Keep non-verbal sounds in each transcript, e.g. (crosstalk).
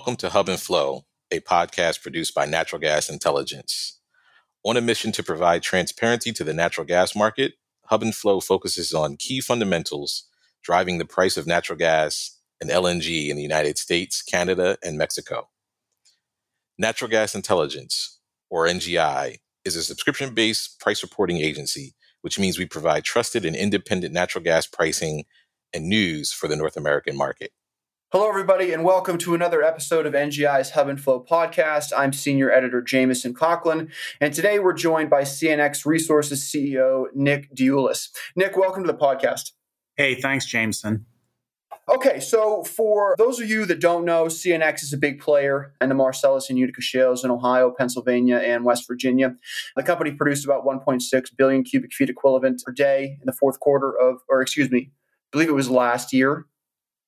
Welcome to Hub and Flow, a podcast produced by Natural Gas Intelligence. On a mission to provide transparency to the natural gas market, Hub and Flow focuses on key fundamentals driving the price of natural gas and LNG in the United States, Canada, and Mexico. Natural Gas Intelligence, or NGI, is a subscription based price reporting agency, which means we provide trusted and independent natural gas pricing and news for the North American market. Hello, everybody, and welcome to another episode of NGI's Hub and Flow podcast. I'm Senior Editor Jamison Cocklin, and today we're joined by CNX Resources CEO Nick DeIuliis. Nick, welcome to the podcast. Hey, thanks, Jamison. Okay, so for those of you that don't know, CNX is a big player in the Marcellus and Utica shales in Ohio, Pennsylvania, and West Virginia. The company produced about 1.6 billion cubic feet equivalent per day in the fourth quarter of, or excuse me, I believe it was last year.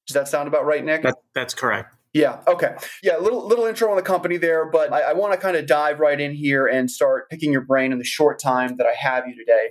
Does that sound about right, Nick? That, that's correct. Yeah. Okay. Yeah. Little little intro on the company there, but I, I want to kind of dive right in here and start picking your brain in the short time that I have you today.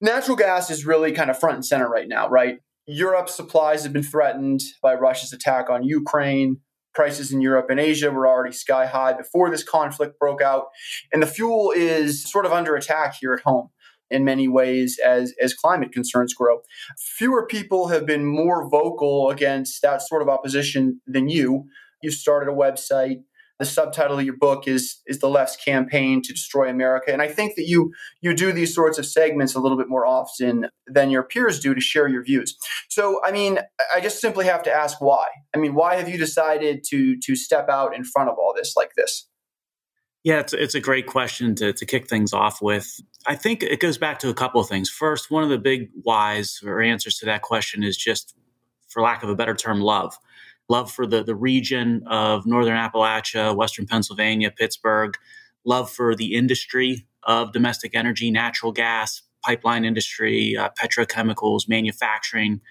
Natural gas is really kind of front and center right now, right? Europe's supplies have been threatened by Russia's attack on Ukraine. Prices in Europe and Asia were already sky high before this conflict broke out, and the fuel is sort of under attack here at home in many ways as, as climate concerns grow. Fewer people have been more vocal against that sort of opposition than you. You started a website. The subtitle of your book is is the left's campaign to destroy America, and I think that you you do these sorts of segments a little bit more often than your peers do to share your views. So, I mean, I just simply have to ask why. I mean, why have you decided to to step out in front of all this like this? Yeah, it's, it's a great question to, to kick things off with. I think it goes back to a couple of things. First, one of the big whys or answers to that question is just, for lack of a better term, love. Love for the, the region of Northern Appalachia, Western Pennsylvania, Pittsburgh, love for the industry of domestic energy, natural gas, pipeline industry, uh, petrochemicals, manufacturing,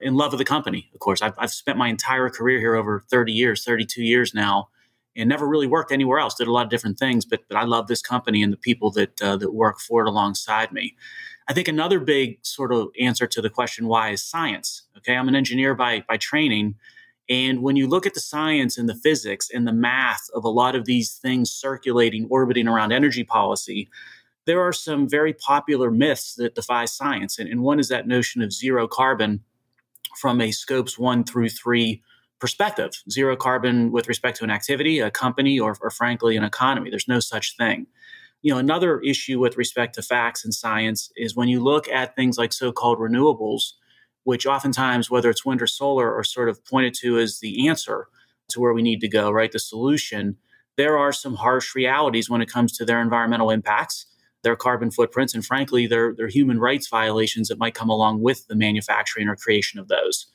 and love of the company, of course. I've, I've spent my entire career here over 30 years, 32 years now and never really worked anywhere else. Did a lot of different things, but but I love this company and the people that uh, that work for it alongside me. I think another big sort of answer to the question why is science. Okay, I'm an engineer by by training, and when you look at the science and the physics and the math of a lot of these things circulating, orbiting around energy policy, there are some very popular myths that defy science, and, and one is that notion of zero carbon from a scopes one through three perspective zero carbon with respect to an activity, a company, or, or frankly, an economy. There's no such thing. You know, another issue with respect to facts and science is when you look at things like so called renewables, which oftentimes, whether it's wind or solar, are sort of pointed to as the answer to where we need to go, right? The solution. There are some harsh realities when it comes to their environmental impacts, their carbon footprints, and frankly, their, their human rights violations that might come along with the manufacturing or creation of those.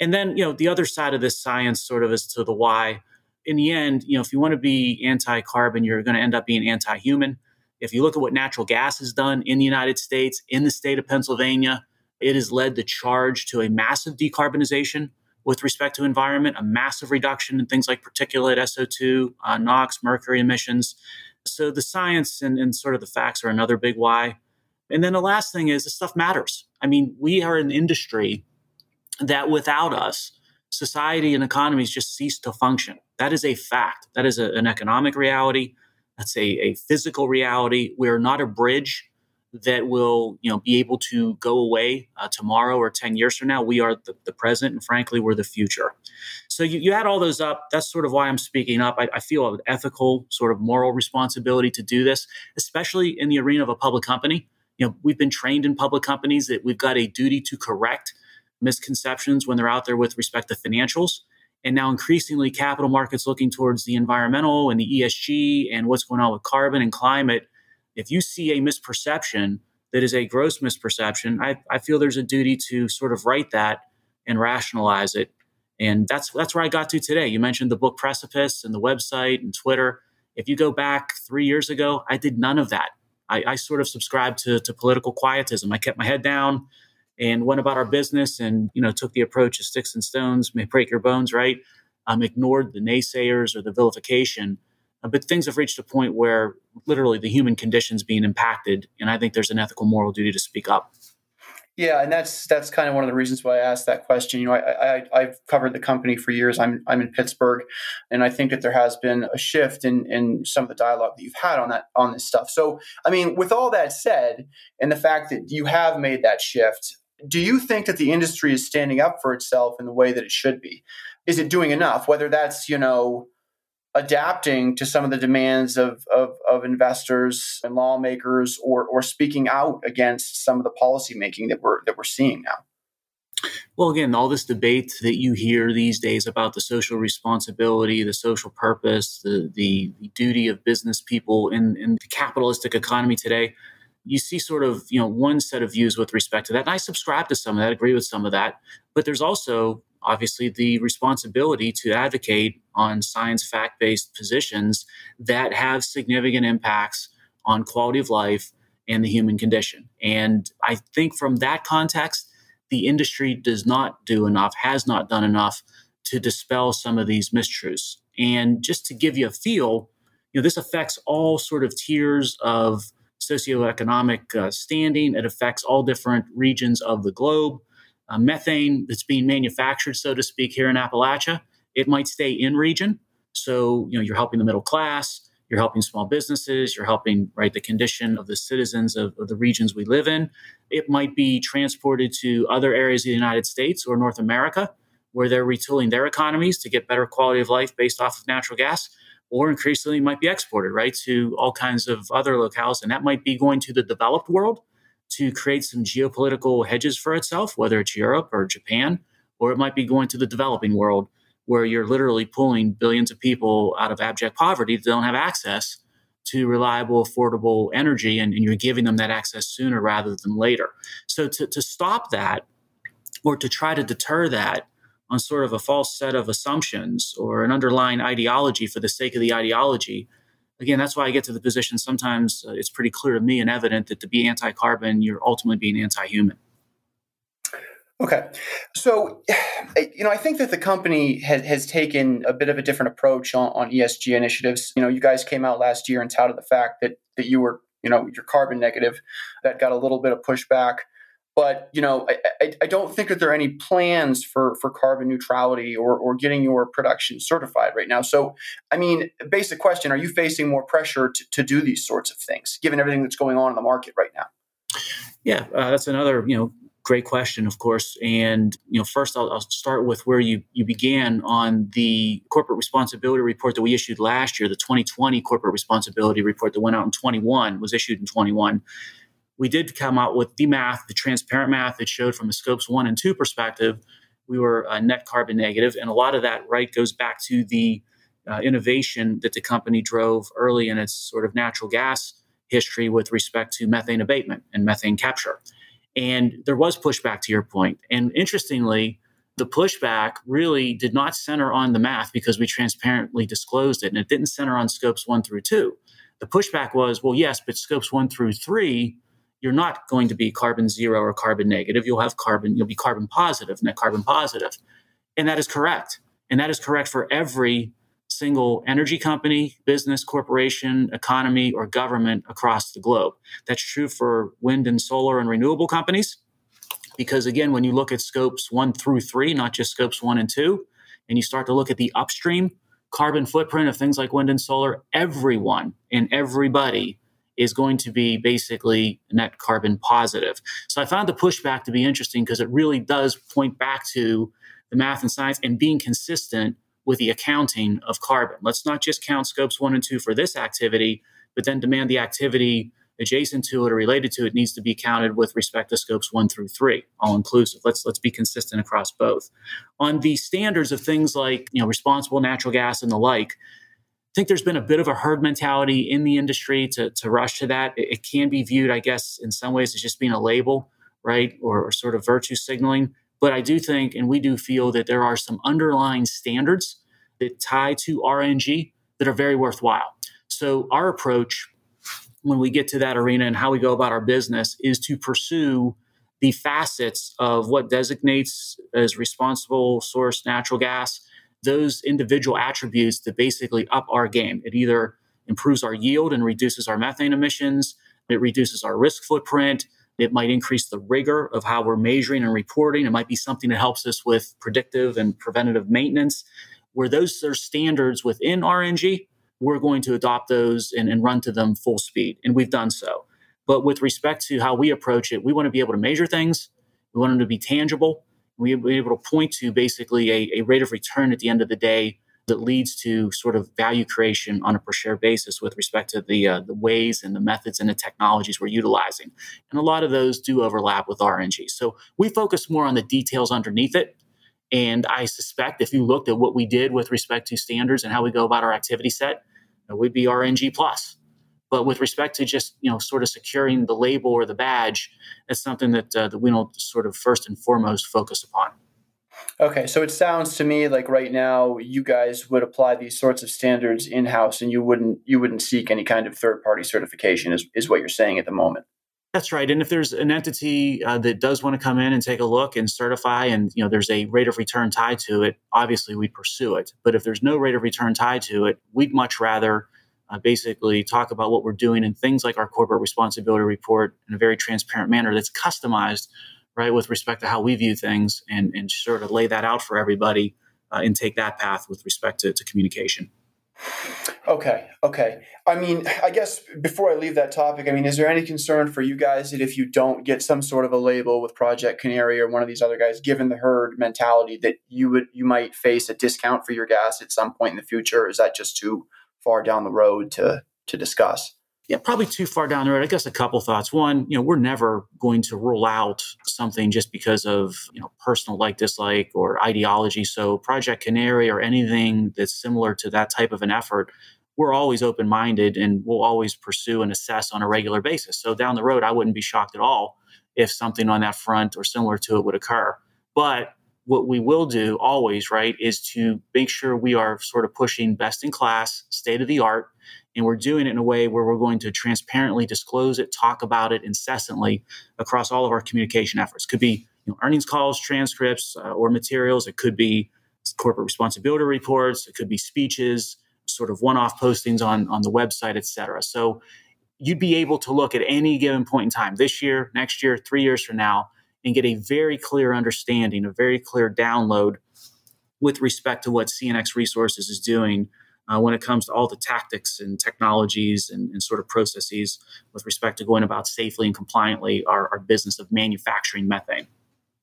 And then, you know, the other side of this science sort of is to the why. In the end, you know, if you want to be anti carbon, you're going to end up being anti human. If you look at what natural gas has done in the United States, in the state of Pennsylvania, it has led the charge to a massive decarbonization with respect to environment, a massive reduction in things like particulate SO2, uh, NOx, mercury emissions. So the science and, and sort of the facts are another big why. And then the last thing is the stuff matters. I mean, we are an industry that without us, society and economies just cease to function. That is a fact. That is a, an economic reality. That's a, a physical reality. We're not a bridge that will you know be able to go away uh, tomorrow or 10 years from now we are the, the, present and frankly we're the future so you, you add all those up that's sort of why i'm speaking up I, I, feel an ethical sort of moral responsibility to do this especially in the arena of a public company you know we've been trained in public companies that we've got a duty to correct misconceptions when they're out there with respect to financials. And now increasingly capital markets looking towards the environmental and the ESG and what's going on with carbon and climate. If you see a misperception that is a gross misperception, I, I feel there's a duty to sort of right that and rationalize it. And that's that's where I got to today. You mentioned the book Precipice and the website and Twitter. If you go back three years ago, I did none of that. I, I sort of subscribed to, to political quietism. I kept my head down and went about our business and you know took the approach of sticks and stones may break your bones right um, ignored the naysayers or the vilification uh, but things have reached a point where literally the human condition is being impacted and i think there's an ethical moral duty to speak up Yeah, and that's that's kind of one of the reasons why I asked that question. You know, I, I I've covered the company for years. I'm I'm in Pittsburgh, and I think that there has been a shift in in some of the dialogue that you've had on that on this stuff. So, I mean, with all that said, and the fact that you have made that shift, do you think that the industry is standing up for itself in the way that it should be? Is it doing enough? Whether that's you know adapting to some of the demands of, of, of, investors and lawmakers or, or speaking out against some of the policy making that we're, that we're seeing now? Well, again, all this debate that you hear these days about the social responsibility, the social purpose, the, the, the duty of business people in, in the capitalistic economy today, you see sort of you know one set of views with respect to that and i subscribe to some of that agree with some of that but there's also obviously the responsibility to advocate on science fact based positions that have significant impacts on quality of life and the human condition. And I think from that context, the industry does not do enough, has not done enough to dispel some of these mistruths. And just to give you a feel, you know, this affects all sort of tiers of socioeconomic uh, standing. It affects all different regions of the globe uh, methane that's being manufactured, so to speak, here in Appalachia, it might stay in region. So, you know, you're helping the middle class, you're helping small businesses, you're helping right the condition of the citizens of, of the regions we live in. It might be transported to other areas of the United States or North America where they're retooling their economies to get better quality of life based off of natural gas or increasingly might be exported right to all kinds of other locales and that might be going to the developed world to create some geopolitical hedges for itself, whether it's Europe or Japan, or it might be going to the developing world where you're literally pulling billions of people out of abject poverty that don't have access to reliable, affordable energy, and, and you're giving them that access sooner rather than later. So to, to stop that or to try to deter that on sort of a false set of assumptions or an underlying ideology for the sake of the ideology again, that's why I get to the position. Sometimes uh, it's pretty clear to me and evident that to be anti carbon, you're ultimately being anti human. Okay. So, (sighs) you know, I think that the company has, has taken a bit of a different approach on, on ESG initiatives. You know, you guys came out last year and touted the fact that, that you were, you know, you're carbon negative. That got a little bit of pushback. But you know, I, I, I, don't think that there are any plans for for carbon neutrality or or getting your production certified right now. So, I mean, basic question: Are you facing more pressure to, to do these sorts of things, given everything that's going on in the market right now? Yeah, uh, that's another you know great question, of course. And you know, first I'll, start with where you you began on the corporate responsibility report that we issued last year. The 2020 corporate responsibility report that went out in 21 was issued in 21 we did come out with the math, the transparent math that showed from a scopes one and two perspective, we were uh, net carbon negative. and a lot of that right goes back to the uh, innovation that the company drove early in its sort of natural gas history with respect to methane abatement and methane capture. And there was pushback to your point. And interestingly, the pushback really did not center on the math because we transparently disclosed it, and it didn't center on scopes one through two. The pushback was, well, yes, but scopes one through three you're not going to be carbon zero or carbon negative. You'll have carbon, you'll be carbon positive, net carbon positive. And that is correct. And that is correct for every single energy company, business, corporation, economy, or government across the globe. That's true for wind and solar and renewable companies. Because again, when you look at scopes one through three, not just scopes one and two, and you start to look at the upstream carbon footprint of things like wind and solar, everyone and everybody is going to be basically net carbon positive. So I found the pushback to be interesting because it really does point back to the math and science and being consistent with the accounting of carbon. Let's not just count scopes one and two for this activity, but then demand the activity adjacent to it or related to it needs to be counted with respect to scopes one through three, all inclusive. Let's let's be consistent across both. On the standards of things like you know responsible natural gas and the like, think there's been a bit of a herd mentality in the industry to, to rush to that. It, it can be viewed, I guess, in some ways as just being a label, right? Or, or sort of virtue signaling. But I do think, and we do feel that there are some underlying standards that tie to RNG that are very worthwhile. So our approach when we get to that arena and how we go about our business is to pursue the facets of what designates as responsible source natural gas those individual attributes to basically up our game. It either improves our yield and reduces our methane emissions, it reduces our risk footprint, It might increase the rigor of how we're measuring and reporting. It might be something that helps us with predictive and preventative maintenance. Where those are standards within RNG, we're going to adopt those and, and run to them full speed. And we've done so. But with respect to how we approach it, we want to be able to measure things. We want them to be tangible. We want to be able to point to basically a, a rate of return at the end of the day that leads to sort of value creation on a per share basis with respect to the uh, the ways and the methods and the technologies we're utilizing. And a lot of those do overlap with RNG. So we focus more on the details underneath it. And I suspect if you looked at what we did with respect to standards and how we go about our activity set, we'd be RNG plus. But with respect to just you know sort of securing the label or the badge, it's something that uh, that we don't sort of first and foremost focus upon. Okay, so it sounds to me like right now you guys would apply these sorts of standards in house, and you wouldn't you wouldn't seek any kind of third party certification. Is is what you're saying at the moment? That's right. And if there's an entity uh, that does want to come in and take a look and certify, and you know there's a rate of return tied to it, obviously we'd pursue it. But if there's no rate of return tied to it, we'd much rather uh, basically talk about what we're doing and things like our corporate responsibility report in a very transparent manner that's customized, right, with respect to how we view things, and and sort of lay that out for everybody uh, and take that path with respect to, to communication. Okay, okay. I mean, I guess before I leave that topic, I mean, is there any concern for you guys that if you don't get some sort of a label with Project Canary or one of these other guys, given the herd mentality, that you would you might face a discount for your gas at some point in the future? is that just too far down the road to to discuss? Yeah, probably too far down the road. I guess a couple thoughts. One, you know, we're never going to rule out something just because of, you know, personal like dislike or ideology. So Project Canary or anything that's similar to that type of an effort, we're always open minded and we'll always pursue and assess on a regular basis. So down the road, I wouldn't be shocked at all if something on that front or similar to it would occur. But what we will do always, right, is to make sure we are sort of pushing best in class, state of the art, and we're doing it in a way where we're going to transparently disclose it, talk about it incessantly across all of our communication efforts. Could be you know, earnings calls, transcripts, uh, or materials. It could be corporate responsibility reports. It could be speeches, sort of one-off postings on on the website, et cetera. So you'd be able to look at any given point in time, this year, next year, three years from now, and get a very clear understanding, a very clear download with respect to what CNX Resources is doing uh, when it comes to all the tactics and technologies and, and, sort of processes with respect to going about safely and compliantly our, our business of manufacturing methane.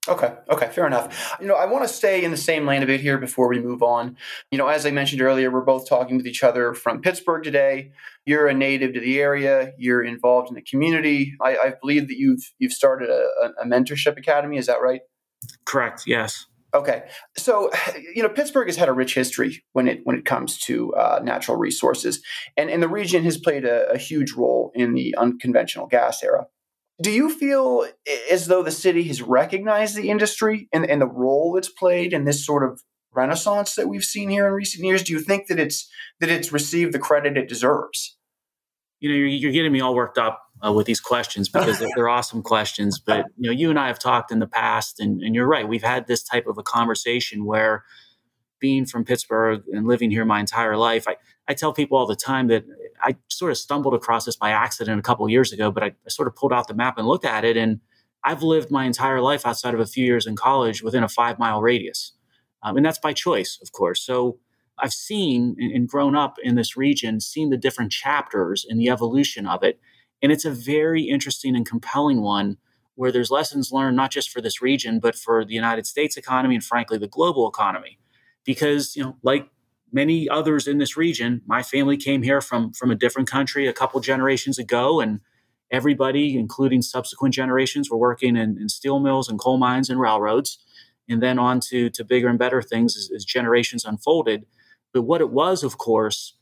Okay. Okay. Fair enough. You know, I want to stay in the same lane a bit here before we move on. You know, as I mentioned earlier, we're both talking with each other from Pittsburgh today. You're a native to the area. You're involved in the community. I, I believe that you've you've started a, a mentorship academy. Is that right? Correct. Yes. Okay, so you know Pittsburgh has had a rich history when it when it comes to uh, natural resources, and and the region has played a, a huge role in the unconventional gas era. Do you feel as though the city has recognized the industry and, and the role it's played in this sort of renaissance that we've seen here in recent years? Do you think that it's that it's received the credit it deserves? You know, you're, you're getting me all worked up uh, with these questions (laughs) because they're, they're, awesome questions. But you know, you and I have talked in the past, and, and you're right. We've had this type of a conversation where, being from Pittsburgh and living here my entire life, I, I tell people all the time that I sort of stumbled across this by accident a couple years ago. But I, I sort of pulled out the map and looked at it, and I've lived my entire life outside of a few years in college within a five mile radius, um, and that's by choice, of course. So I've seen and grown up in this region, seen the different chapters and the evolution of it. And it's a very interesting and compelling one where there's lessons learned not just for this region, but for the United States economy and frankly the global economy. Because, you know, like many others in this region, my family came here from from a different country a couple generations ago and everybody, including subsequent generations, were working in, in steel mills and coal mines and railroads, and then on to, to bigger and better things as, as generations unfolded. But what it was, of course,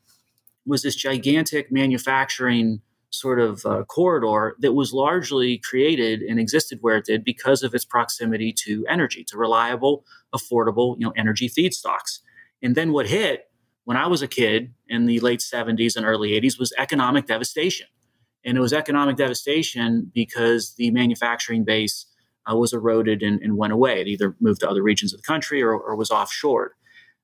was this gigantic manufacturing sort of uh, corridor that was largely created and existed where it did because of its proximity to energy, to reliable, affordable, you know, energy feedstocks. And then what hit when I was a kid in the late 70s and early 80s was economic devastation. And it was economic devastation because the manufacturing base uh, was eroded and, and, went away. It either moved to other regions of the country or, or was offshored.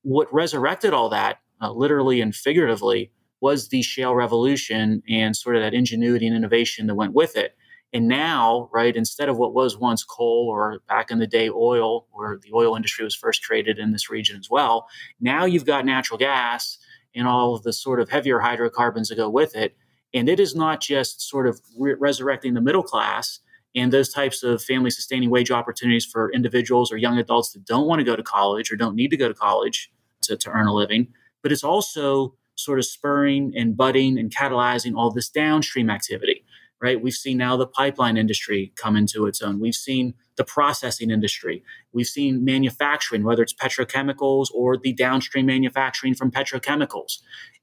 What resurrected all that, uh, literally and figuratively, was the shale revolution and sort of that ingenuity and innovation that went with it. And now, right, instead of what was once coal or back in the day oil, where the oil industry was first traded in this region as well, now you've got natural gas and all of the sort of heavier hydrocarbons that go with it. And it is not just sort of re- resurrecting the middle class and those types of family sustaining wage opportunities for individuals or young adults that don't want to go to college or don't need to go to college to, to earn a living, but it's also sort of spurring and budding and catalyzing all this downstream activity right? We've seen now the pipeline industry come into its own. We've seen the processing industry. We've seen manufacturing, whether it's petrochemicals or the downstream manufacturing from petrochemicals.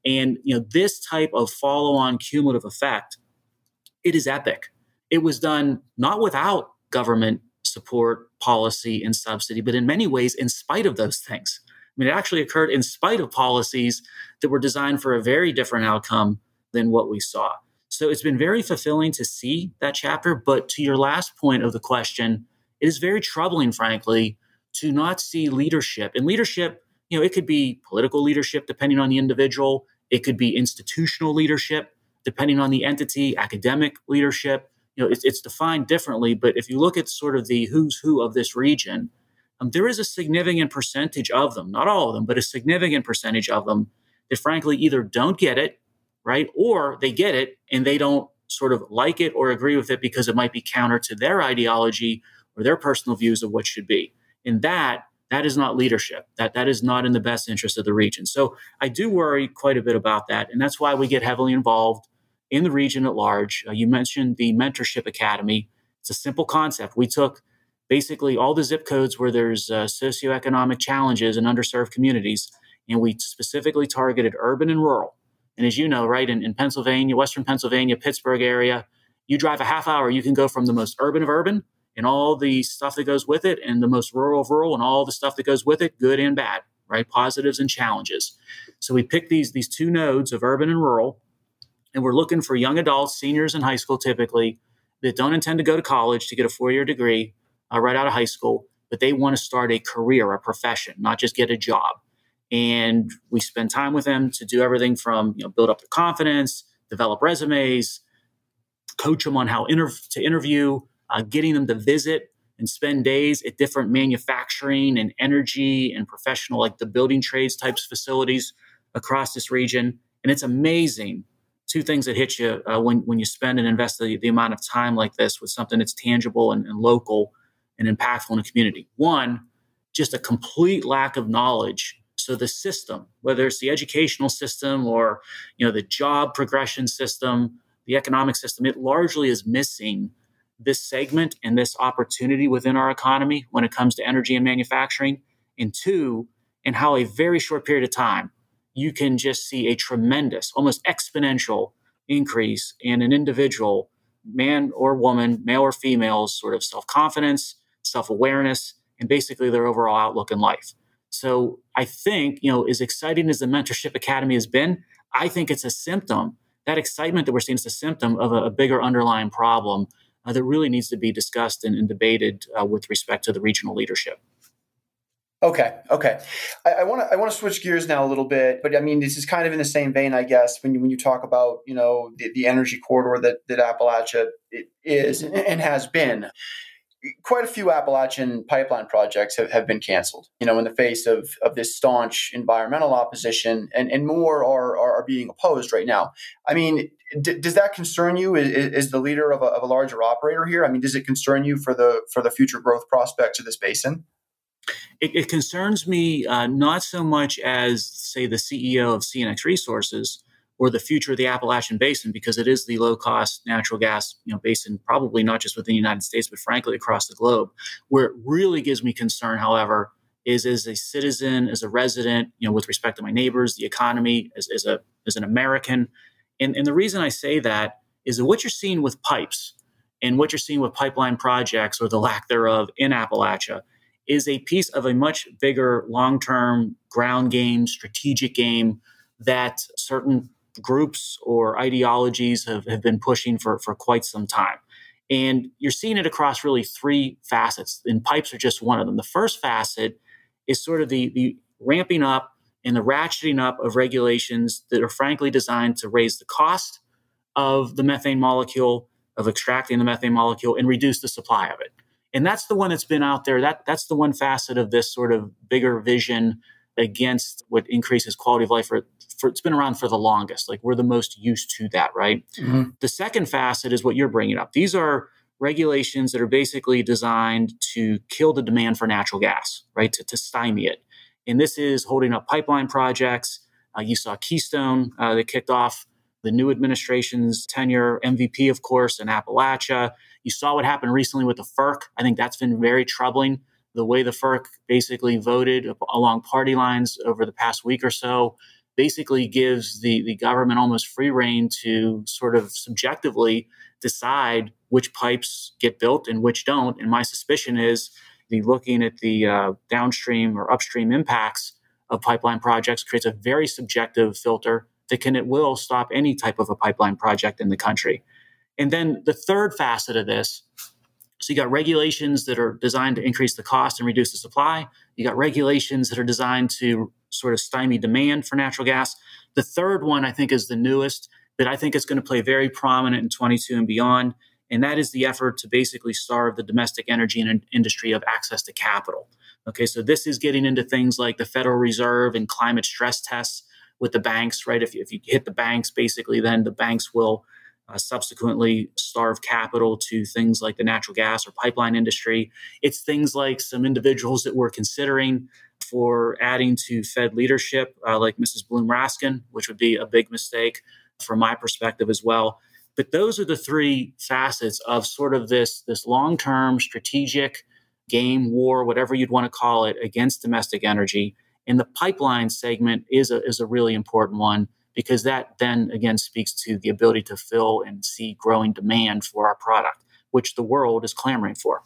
And you know, this type of follow-on cumulative effect, it is epic. It was done not without government support, policy, and subsidy, but in many ways, in spite of those things. I mean, it actually occurred in spite of policies that were designed for a very different outcome than what we saw. So it's been very fulfilling to see that chapter. But to your last point of the question, it is very troubling, frankly, to not see leadership. And leadership, you know, it could be political leadership depending on the individual, it could be institutional leadership depending on the entity, academic leadership. You know, it's, it's defined differently. But if you look at sort of the who's who of this region, um, there is a significant percentage of them, not all of them, but a significant percentage of them that frankly either don't get it right? Or they get it and they don't sort of like it or agree with it because it might be counter to their ideology or their personal views of what should be. And that that is not leadership. That that is not in the best interest of the region. So I do worry quite a bit about that, and that's why we get heavily involved in the region at large. Uh, you mentioned the mentorship academy. It's a simple concept. We took basically all the zip codes where there's uh, socioeconomic challenges in underserved communities, and we specifically targeted urban and rural and as you know, right, in, in Pennsylvania, Western Pennsylvania, Pittsburgh area, you drive a half hour, you can go from the most urban of urban and all the stuff that goes with it, and the most rural of rural and all the stuff that goes with it, good and bad, right? Positives and challenges. So we pick these, these two nodes of urban and rural, and we're looking for young adults, seniors in high school typically, that don't intend to go to college to get a four year degree uh, right out of high school, but they want to start a career, a profession, not just get a job and we spend time with them to do everything from you know build up their confidence develop resumes coach them on how to interview uh, getting them to visit and spend days at different manufacturing and energy and professional like the building trades types facilities across this region. And it's amazing. Two things that hit you uh, when, when you spend and invest the, the, amount of time like this with something that's tangible and, and local and impactful in a community. One just a complete lack of knowledge so the system, whether it's the educational system or you know the job progression system, the economic system, it largely is missing this segment and this opportunity within our economy when it comes to energy and manufacturing. And two, in how a very short period of time you can just see a tremendous, almost exponential increase in an individual, man or woman, male or female's sort of self confidence, self awareness, and basically their overall outlook in life. So I think, you know, as exciting as the Mentorship Academy has been, I think it's a symptom. That excitement that we're seeing is a symptom of a, a bigger underlying problem uh, that really needs to be discussed and, and debated uh, with respect to the regional leadership. Okay, okay. I want to I want to switch gears now a little bit, but I mean this is kind of in the same vein, I guess, when you when you talk about you know the, the energy corridor that that Appalachia is and has been quite a few Appalachian pipeline projects have, have been canceled, you know, in the face of, of this staunch environmental opposition, and, and more are, are being opposed right now. I mean, d- does that concern you as, as the leader of a, of a, larger operator here? I mean, does it concern you for the for the future growth prospects of this basin? It, it concerns me uh, not so much as, say, the CEO of CNX Resources, or the future of the Appalachian Basin because it is the low cost natural gas you know basin probably not just within the United States but frankly across the globe. Where it really gives me concern, however, is as a citizen, as a resident, you know, with respect to my neighbors, the economy, as, as a as an American. And, and the reason I say that is that what you're seeing with pipes and what you're seeing with pipeline projects or the lack thereof in Appalachia is a piece of a much bigger long-term ground game, strategic game that certain groups or ideologies have, have been pushing for, for quite some time. And you're seeing it across really three facets, and pipes are just one of them. The first facet is sort of the, the ramping up and the ratcheting up of regulations that are frankly designed to raise the cost of the methane molecule, of extracting the methane molecule and reduce the supply of it. And that's the one that's been out there. That that's the one facet of this sort of bigger vision against what increases quality of life for, for it's been around for the longest. Like we're the most used to that, right? Mm-hmm. The second facet is what you're bringing up. These are regulations that are basically designed to kill the demand for natural gas, right? To, to stymie it. And this is holding up pipeline projects. Uh, you saw Keystone uh, that kicked off the new administration's tenure, MVP, of course, in Appalachia. You saw what happened recently with the FERC. I think that's been very troubling. The way the FERC basically voted along party lines over the past week or so basically gives the, the government almost free rein to sort of subjectively decide which pipes get built and which don't. And my suspicion is the looking at the uh, downstream or upstream impacts of pipeline projects creates a very subjective filter that can at will stop any type of a pipeline project in the country. And then the third facet of this so you got regulations that are designed to increase the cost and reduce the supply. You got regulations that are designed to sort of stymie demand for natural gas. The third one, I think, is the newest that I think is going to play very prominent in 22 and beyond. And that is the effort to basically starve the domestic energy and industry of access to capital. Okay, so this is getting into things like the Federal Reserve and climate stress tests with the banks, right? If, if you hit the banks, basically, then the banks will uh, subsequently starve capital to things like the natural gas or pipeline industry. It's things like some individuals that we're considering for adding to Fed leadership, uh, like Mrs. Bloom Raskin, which would be a big mistake from my perspective as well. But those are the three facets of sort of this, this long term strategic game, war, whatever you'd want to call it, against domestic energy. And the pipeline segment is a, is a really important one because that then again speaks to the ability to fill and see growing demand for our product, which the world is clamoring for.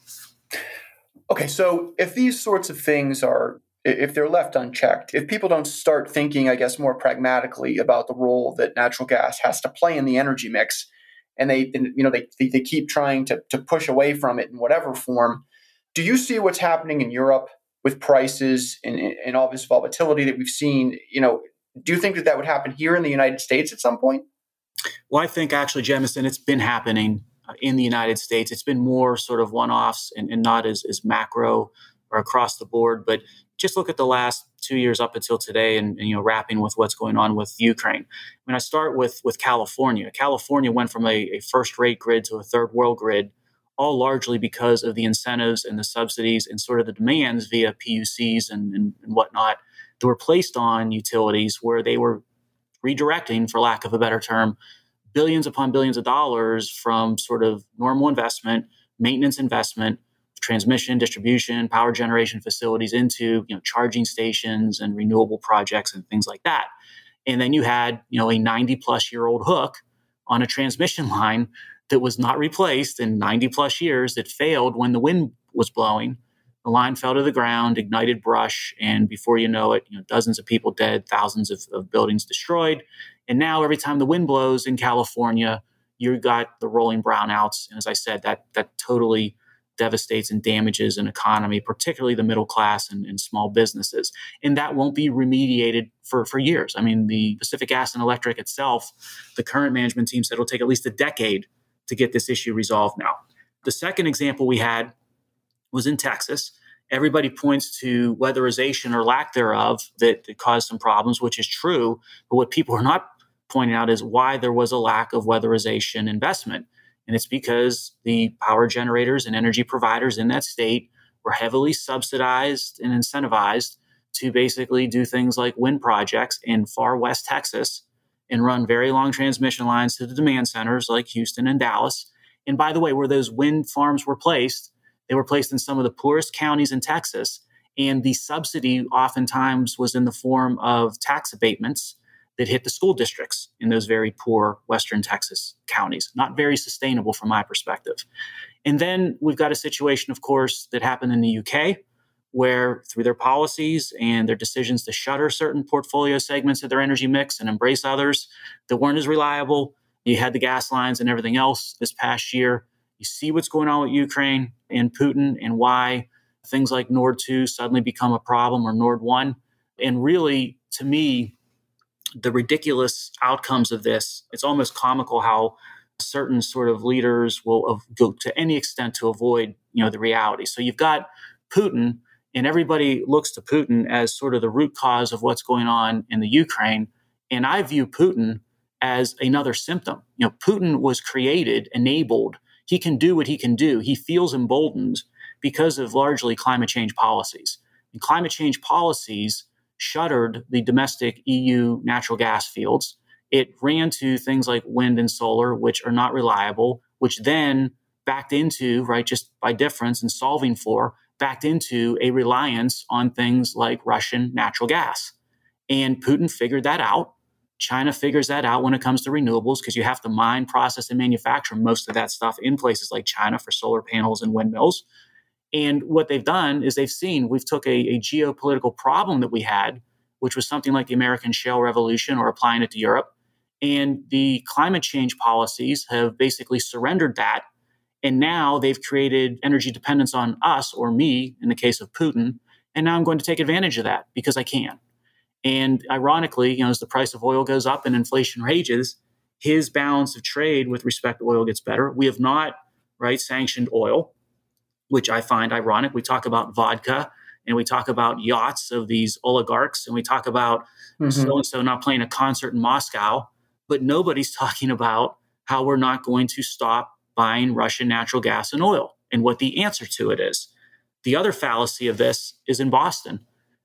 Okay, so if these sorts of things are if they're left unchecked, if people don't start thinking, I guess, more pragmatically about the role that natural gas has to play in the energy mix, and they, you know, they, they keep trying to, to push away from it in whatever form, do you see what's happening in Europe with prices and, and all this volatility that we've seen? You know, do you think that that would happen here in the United States at some point? Well, I think actually, Jamison, it's been happening uh, in the United States. It's been more sort of one offs and, and, not as, as macro or across the board. But just look at the last two years up until today and, and, you know wrapping with what's going on with Ukraine. When I start with with California, California went from a, a first rate grid to a third world grid, all largely because of the incentives and the subsidies and sort of the demands via PUCs and, and, and whatnot that were placed on utilities where they were redirecting, for lack of a better term, billions upon billions of dollars from sort of normal investment, maintenance investment, transmission, distribution, power generation facilities into you know charging stations and renewable projects and things like that. And then you had you know a 90 plus year old hook on a transmission (laughs) line that was not replaced in 90 plus years that failed when the wind was blowing the line fell to the ground, ignited brush, and before you know it, you know, dozens of people dead, thousands of, of buildings destroyed. And now every time the wind blows in California, you've got the rolling brownouts. And as I said, that that totally devastates and damages an economy, particularly the middle class and, and, small businesses. And that won't be remediated for, for years. I mean, the Pacific Gas and Electric itself, the current management team said it'll take at least a decade to get this issue resolved now. The second example we had was in Texas. Everybody points to weatherization or lack thereof that, that caused some problems, which is true. But what people are not pointing out is why there was a lack of weatherization investment. And it's because the power generators and energy providers in that state were heavily subsidized and incentivized to basically do things like wind projects in far west Texas and run very long transmission lines to the demand centers like Houston and Dallas. And by the way, where those wind farms were placed, they were placed in some of the poorest counties in Texas. And the subsidy oftentimes was in the form of tax abatements that hit the school districts in those very poor Western Texas counties. Not very sustainable from my perspective. And then we've got a situation, of course, that happened in the UK, where through their policies and their decisions to shutter certain portfolio segments of their energy mix and embrace others that weren't as reliable, you had the gas lines and everything else this past year. You see what's going on with Ukraine and Putin and why things like Nord 2 suddenly become a problem or Nord 1. And really, to me, the ridiculous outcomes of this, it's almost comical how certain sort of leaders will go to any extent to avoid you know the reality. So you've got Putin, and everybody looks to Putin as sort of the root cause of what's going on in the Ukraine. And I view Putin as another symptom. You know, Putin was created, enabled. He can do what he can do. He feels emboldened because of largely climate change policies. And climate change policies shuttered the domestic EU natural gas fields. It ran to things like wind and solar, which are not reliable, which then backed into, right, just by difference and solving for, backed into a reliance on things like Russian natural gas. And Putin figured that out. China figures that out when it comes to renewables because you have to mine, process, and manufacture most of that stuff in places like China for solar panels and windmills. And what they've done is they've seen we've took a, a geopolitical problem that we had, which was something like the American shale revolution or applying it to Europe. And the climate change policies have basically surrendered that. And now they've created energy dependence on us or me in the case of Putin. And now I'm going to take advantage of that because I can. And ironically, you know, as the price of oil goes up and inflation rages, his balance of trade with respect to oil gets better. We have not, right, sanctioned oil which I find ironic. We talk about vodka and we talk about yachts of these oligarchs and we talk about so and so not playing a concert in Moscow, but nobody's (laughs) talking about how we're not going to stop buying Russian natural gas and oil and what the answer to it is. The other fallacy of this is in Boston.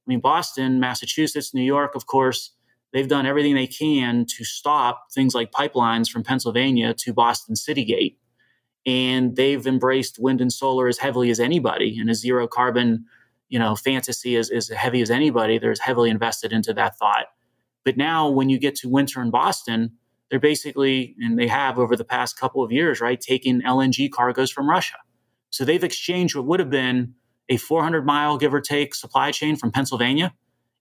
I mean, Boston, Massachusetts, New York, of course, they've done everything they can to stop things like pipelines from Pennsylvania to Boston City Gate and they've embraced wind and solar as heavily as anybody and a zero carbon you know fantasy is as heavy as anybody. They're as heavily invested into that thought. But now when you get to winter in boston they're basically and they have over the past couple of years right taking lng cargoes from russia. So they've exchanged what would have been a 400 mile give or take supply chain from pennsylvania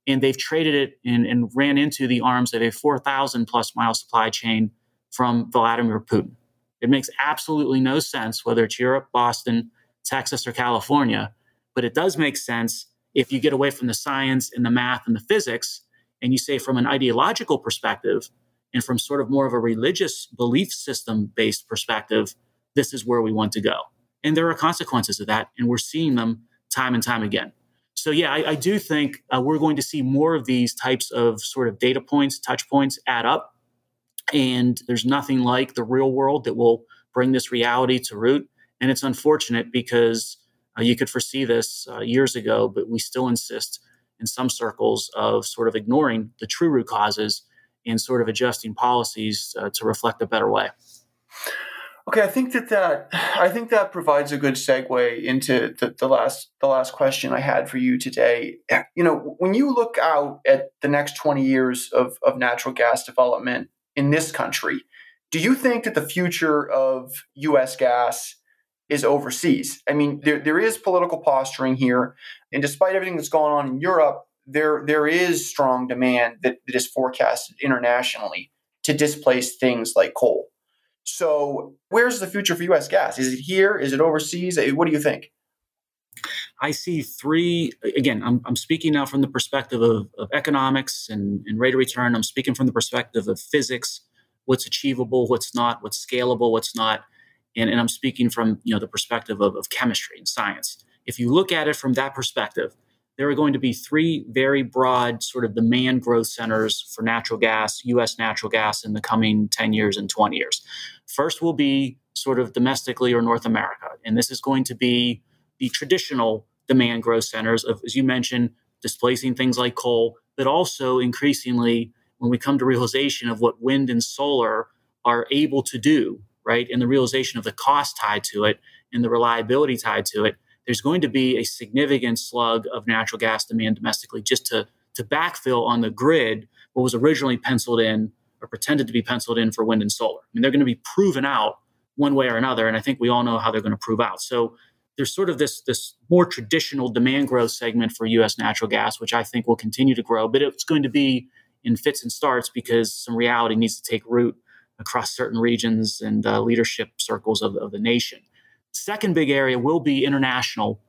and they've traded it and, and ran into the arms of a 4000 plus mile supply chain from vladimir putin it makes absolutely no sense whether it's Europe, Boston, Texas, or California. But it does make sense if you get away from the science and the math and the physics and you say from an ideological perspective and from sort of more of a religious belief system based perspective, this is where we want to go. And there are consequences of that, and we're seeing them time and time again. So, yeah, I, I do think uh, we're going to see more of these types of sort of data points, touch points add up and there's nothing like the real world that will bring this reality to root. And it's unfortunate because uh, you could foresee this uh, years ago, but we still insist in some circles of sort of ignoring the true root causes and sort of adjusting policies uh, to reflect a better way. Okay, I think that that I think that provides a good segue into the, the last the last question I had for you today. You know, when you look out at the next twenty years of of natural gas development, in this country. Do you think that the future of US gas is overseas? I mean, there, there is political posturing here. And despite everything that's going on in Europe, there, there is strong demand that, that is forecasted internationally to displace things like coal. So, where's the future for US gas? Is it here? Is it overseas? Eh, what do you think? I see three, again, I'm, I'm speaking now from the perspective of, of economics and, and rate of return. I'm speaking from the perspective of physics, what's achievable, what's not, what's scalable, what's not. And, and I'm speaking from you know the perspective of, of chemistry and science. If you look at it from that perspective, there are going to be three very broad sort of demand growth centers for natural gas, US natural gas in the coming 10 years and 20 years. First will be sort of domestically or North America. And this is going to be the traditional demand growth centers of, as you mentioned, displacing things like coal, but also increasingly when we come to realization of what wind and solar are able to do, right, and the realization of the cost tied to it and the reliability tied to it, there's going to be a significant slug of natural gas demand domestically just to, to backfill on the grid what was originally penciled in or pretended to be penciled in for wind and solar. I mean, they're going to be proven out one way or another, and I think we all know how they're going to prove out. So there's sort of this this more traditional demand growth segment for U.S. natural gas, which I think will continue to grow, but it's going to be in fits and starts because some reality needs to take root across certain regions and uh, leadership circles of, of the nation. Second big area will be international,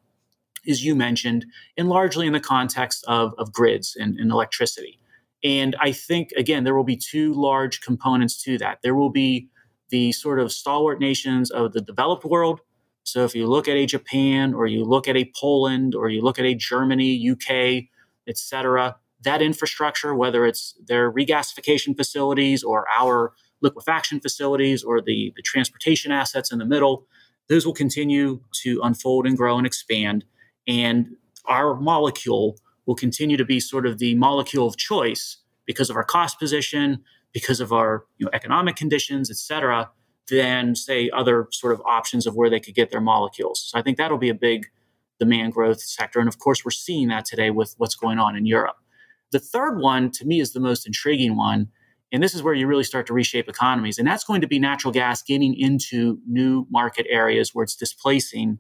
as you mentioned, and largely in the context of, of grids and, and electricity. And I think, again, there will be two large components to that. There will be the sort of stalwart nations of the developed world. So if you look at a Japan or you look at a Poland or you look at a Germany, UK, etc., that infrastructure, whether it's their regasification facilities or our liquefaction facilities or the, the transportation assets in the middle, those will continue to unfold and grow and expand. And our molecule will continue to be sort of the molecule of choice because of our cost position, because of our you know, economic conditions, et cetera, than say other sort of options of where they could get their molecules. So I think that'll be a big demand growth sector. And of course, we're seeing that today with what's going on in Europe. The third one to me is the most intriguing one. And this is where you really start to reshape economies. And that's going to be natural gas getting into new market areas where it's displacing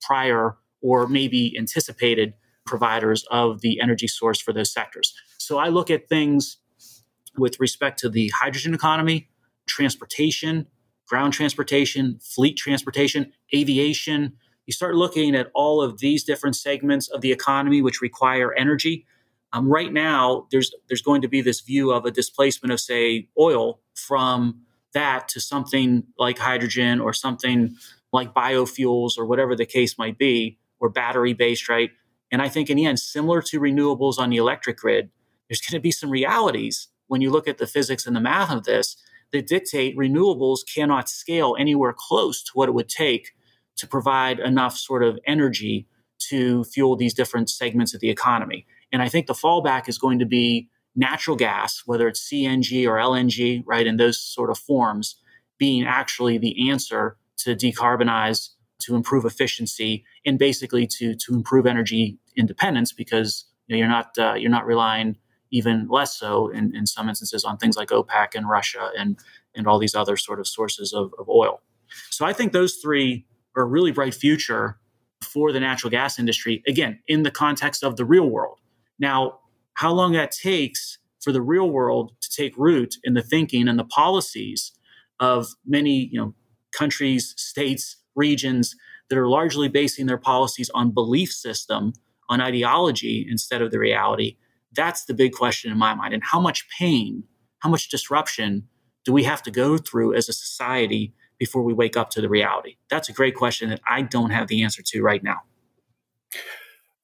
prior or maybe anticipated providers of the energy source for those sectors. So I look at things with respect to the hydrogen economy, transportation, ground transportation, fleet transportation, aviation. You start looking at all of these different segments of the economy which require energy. Um, right now, there's there's going to be this view of a displacement of, say, oil from that to something like hydrogen or something like biofuels or whatever the case might be, or battery based, right? And I think in the end, similar to renewables on the electric grid, there's going to be some realities when you look at the physics and the math of this that dictate renewables cannot scale anywhere close to what it would take to provide enough sort of energy to fuel these different segments of the economy. And I think the fallback is going to be natural gas, whether it's CNG or LNG, right, in those sort of forms, being actually the answer to decarbonize, to improve efficiency, and basically to to improve energy independence because you know, you're not uh, you're not relying even less so in, in some instances on things like OPEC and Russia and, and all these other sort of sources of, of oil. So I think those three are a really bright future for the natural gas industry, again, in the context of the real world. Now, how long that takes for the real world to take root in the thinking and the policies of many you know, countries, states, regions that are largely basing their policies on belief system, on ideology instead of the reality, that's the big question in my mind. And how much pain, how much disruption do we have to go through as a society before we wake up to the reality? That's a great question that I don't have the answer to right now.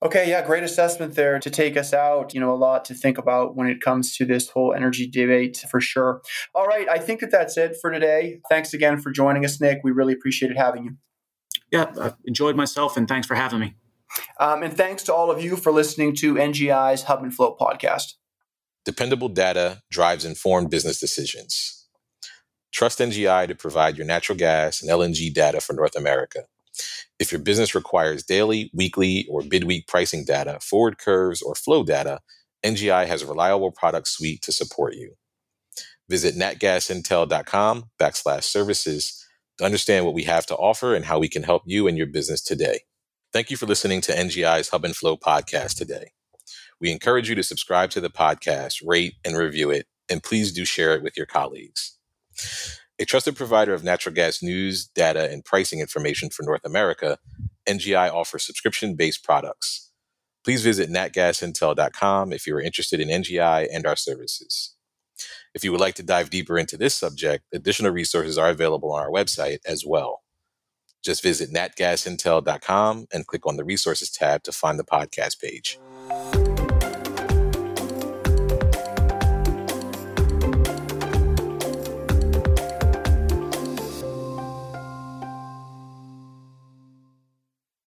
Okay, yeah, great assessment there to take us out. You know, a lot to think about when it comes to this whole energy debate for sure. All right, I think that that's it for today. Thanks again for joining us, Nick. We really appreciated having you. Yeah, I've enjoyed myself and thanks for having me. Um, and thanks to all of you for listening to NGI's Hub and Flow podcast. Dependable data drives informed business decisions. Trust NGI to provide your natural gas and LNG data for North America. If your business requires daily, weekly, or bidweek pricing data, forward curves, or flow data, NGI has a reliable product suite to support you. Visit natgasintel.com backslash services to understand what we have to offer and how we can help you and your business today. Thank you for listening to NGI's Hub and Flow podcast today. We encourage you to subscribe to the podcast, rate and review it, and please do share it with your colleagues. A trusted provider of natural gas news, data, and pricing information for North America, NGI offers subscription based products. Please visit natgasintel.com if you are interested in NGI and our services. If you would like to dive deeper into this subject, additional resources are available on our website as well. Just visit natgasintel.com and click on the resources tab to find the podcast page.